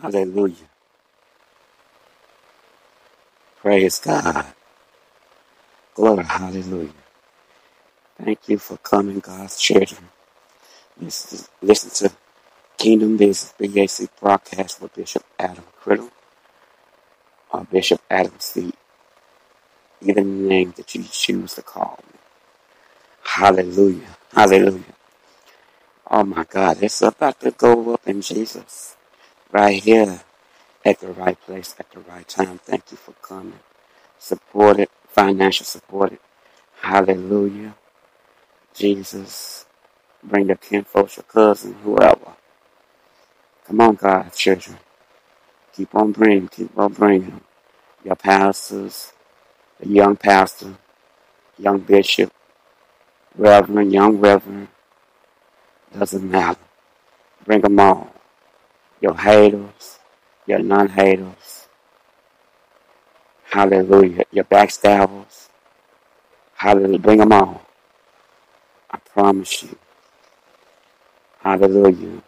Hallelujah. Praise God. Glory, hallelujah. Thank you for coming, God's children. Listen, listen to Kingdom Business BAC broadcast with Bishop Adam Criddle or uh, Bishop Adam C. Either name that you choose to call me. Hallelujah. Hallelujah. Oh my God, it's about to go up in Jesus. Right here at the right place at the right time. Thank you for coming. Support it, financial support it. Hallelujah. Jesus, bring your kinfolk, your cousin, whoever. Come on, God's children. Keep on bringing, keep on bringing your pastors, the young pastor, young bishop, reverend, young reverend. Doesn't matter. Bring them all. Your haters, your non-haters. Hallelujah. Your backstabbers. Hallelujah. Bring them all. I promise you. Hallelujah.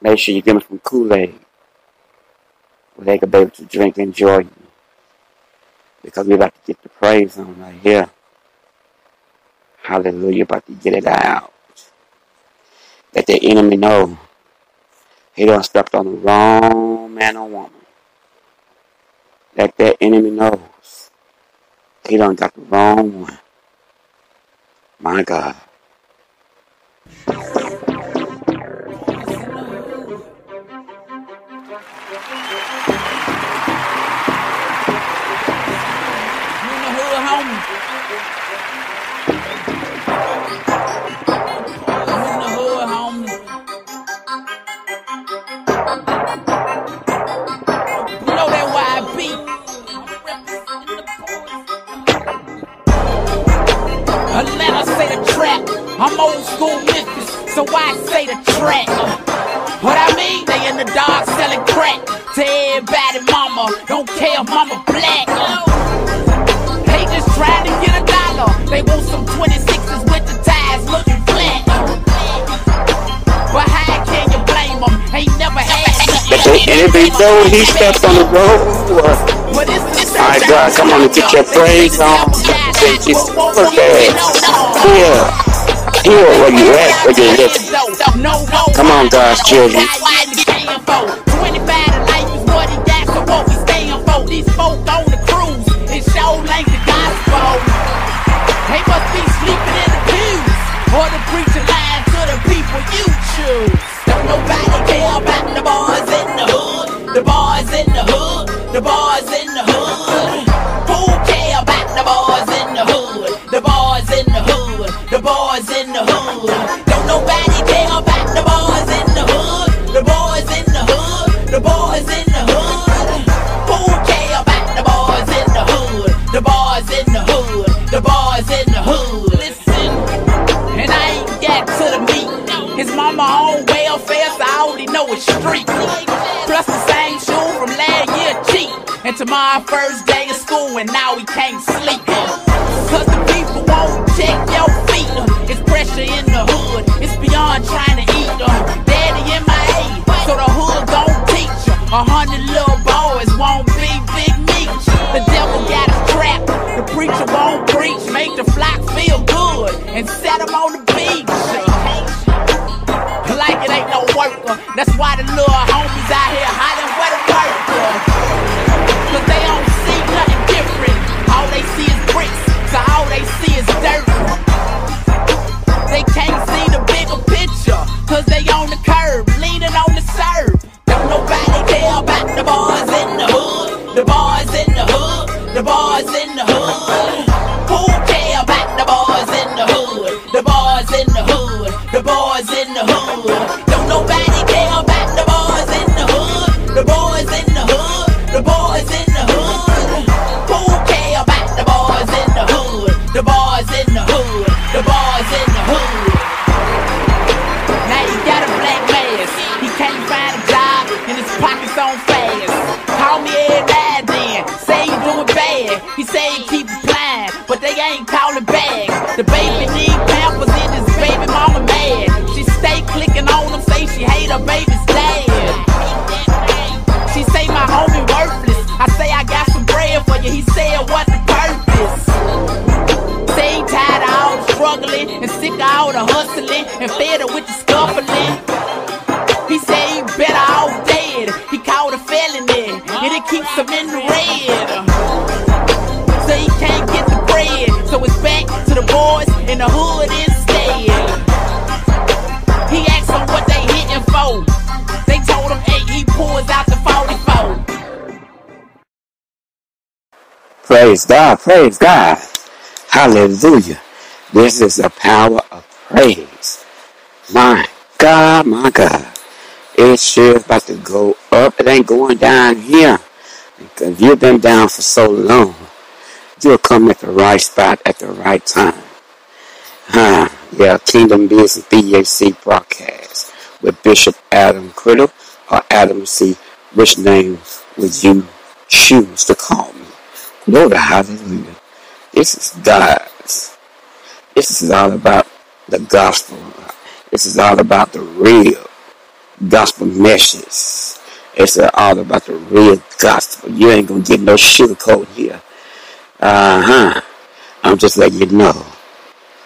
Make sure you give them some Kool-Aid where they can be able to drink and enjoy you. Because we're about to get the praise on right here. Hallelujah. About to get it out. Let the enemy know he don't stepped on the wrong man or woman. That that enemy knows he don't got the wrong one. My God. I'm old school Memphis, so I say the track. What I mean, they in the dark selling crack to everybody, mama. Don't care if mama black. They just trying to get a dollar. They want some 26s with the ties looking flat. But how can you blame them? Ain't never had no respect. Every though he stepped on the road. Uh, my God, come on and get your praise on. Thank you. Look at Here where you at, where you listen. Come on, God's children. 25 to is what he got, so what we staying for. These on the cruise, it show like the gospel. They must be in the pews, the preacher to the people you choose. Don't nobody the boys in the hood, the boys in the hood, the boys tomorrow first day of school, and now he can't sleep. Cause the people won't check your feet. It's pressure in the He say he keep applying, but they ain't calling back. The baby need pampers and his baby mama mad. She stay clicking on him, say she hate her baby's dad. She say my homie worthless. I say I got some bread for you. He said what the purpose? Say tired of all the struggling and sick of all the hustling and fed They told him eight. He pulls out the 44. Praise God, praise God. Hallelujah. This is the power of praise. My God, my God. It sure about to go up. It ain't going down here. Because you've been down for so long. You'll come at the right spot at the right time. Huh. Yeah, Kingdom Business BAC broadcast with Bishop Adam Criddle or Adam C. Which name would you choose to call me? Glory, hallelujah. This is God's. This is all about the gospel. This is all about the real gospel message. It's all about the real gospel. You ain't gonna get no sugarcoat here. Uh huh. I'm just letting you know.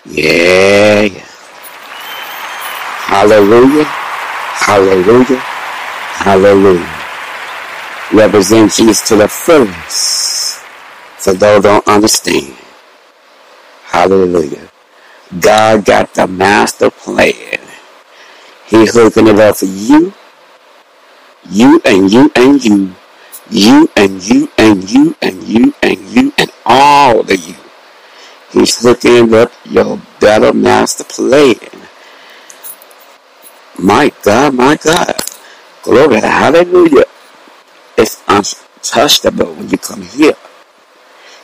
Yeah. Hallelujah. Hallelujah. Hallelujah. Represent Jesus to the fullest. For those don't understand. Hallelujah. God got the master plan. He hooking it up for you, you and you and you, you and you and you and you and you and all of you. He's hooking up your better master plan. My God, my God. Glory, hallelujah. It's untouchable when you come here.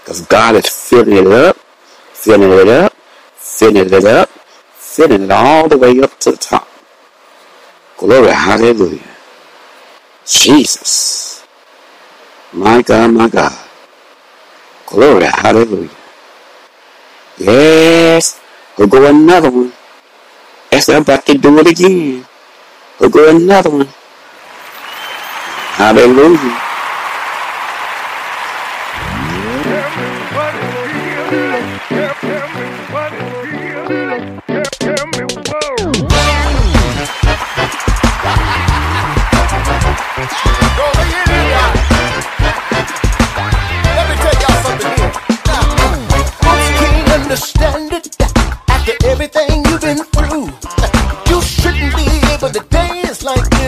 Because God is filling it up, filling it up, filling it up, filling it all the way up to the top. Glory, hallelujah. Jesus. My God, my God. Glory, hallelujah. Yes, we'll go another one. Esta parte de Moriquín. Tu yang Aleluya.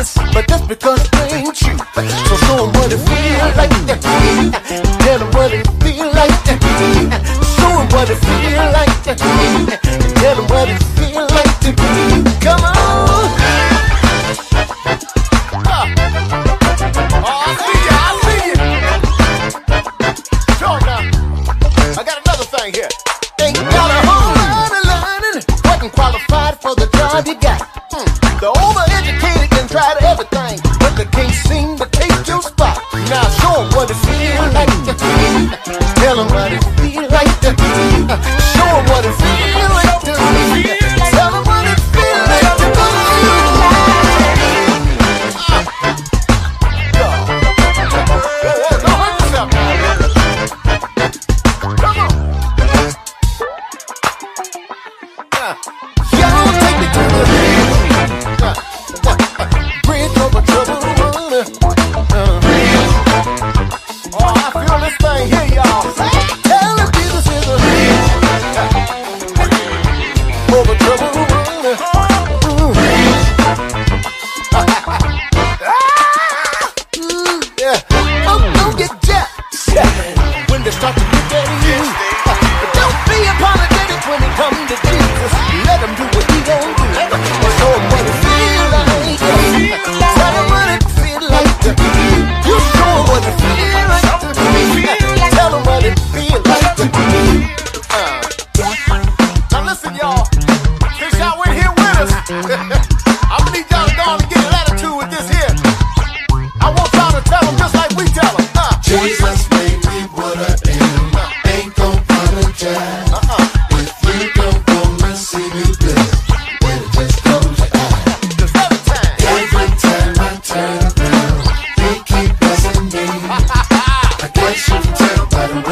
this, but that's because I ain't you. So show them what it feel like. Tell them what it feel like. Show them what it feel like. tried everything, but they can't seem to take your spot. Now show them what it feels like to be. Tell them what it I guess you can tell by the.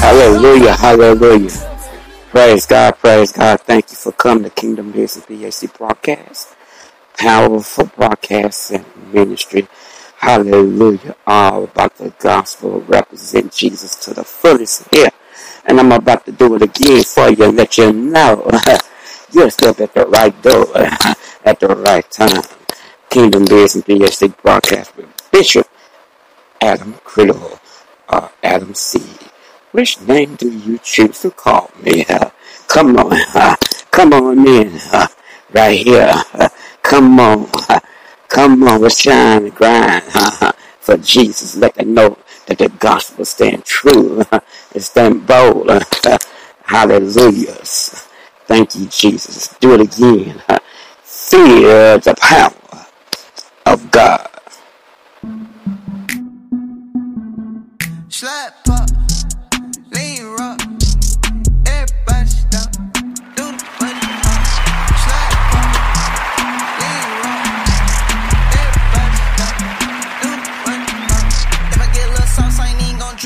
Hallelujah, hallelujah. Praise God, praise God. Thank you for coming to Kingdom Business BAC broadcast. Powerful broadcast and ministry. Hallelujah. All about the gospel. Represent Jesus to the fullest here. And I'm about to do it again for you and let you know you're still at the right door at the right time. Kingdom Business BAC broadcast with Bishop Adam Criddle or uh, Adam C. Which name do you choose to call me? Uh, come on, uh, come on in, uh, right here. come on, come on, we'll shine and grind. for Jesus, let them know that the gospel stand true and stand bold. hallelujah. Thank you, Jesus. Do it again. Fear the power of God.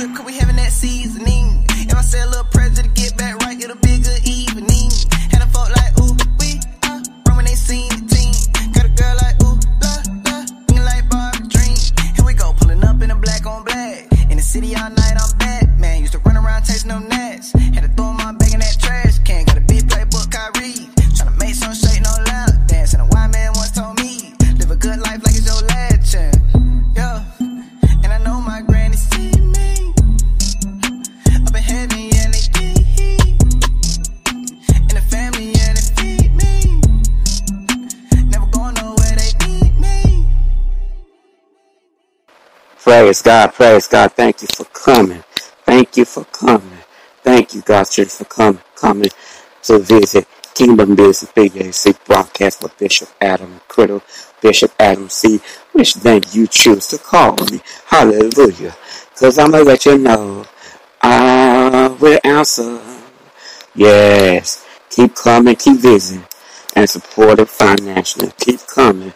Gon' cause we having that seasoning. Praise God, praise God. Thank you for coming. Thank you for coming. Thank you, God, Church, for coming, coming to visit Kingdom Business BAC broadcast with Bishop Adam Criddle, Bishop Adam C. Which name you choose to call me. Hallelujah. Because I'm going to let you know I will answer. Yes. Keep coming, keep visiting, and support it financially. Keep coming,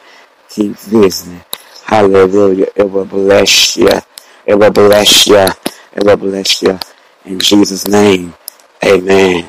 keep visiting. Hallelujah. It will bless you. It will bless you. It will bless you. In Jesus' name, amen.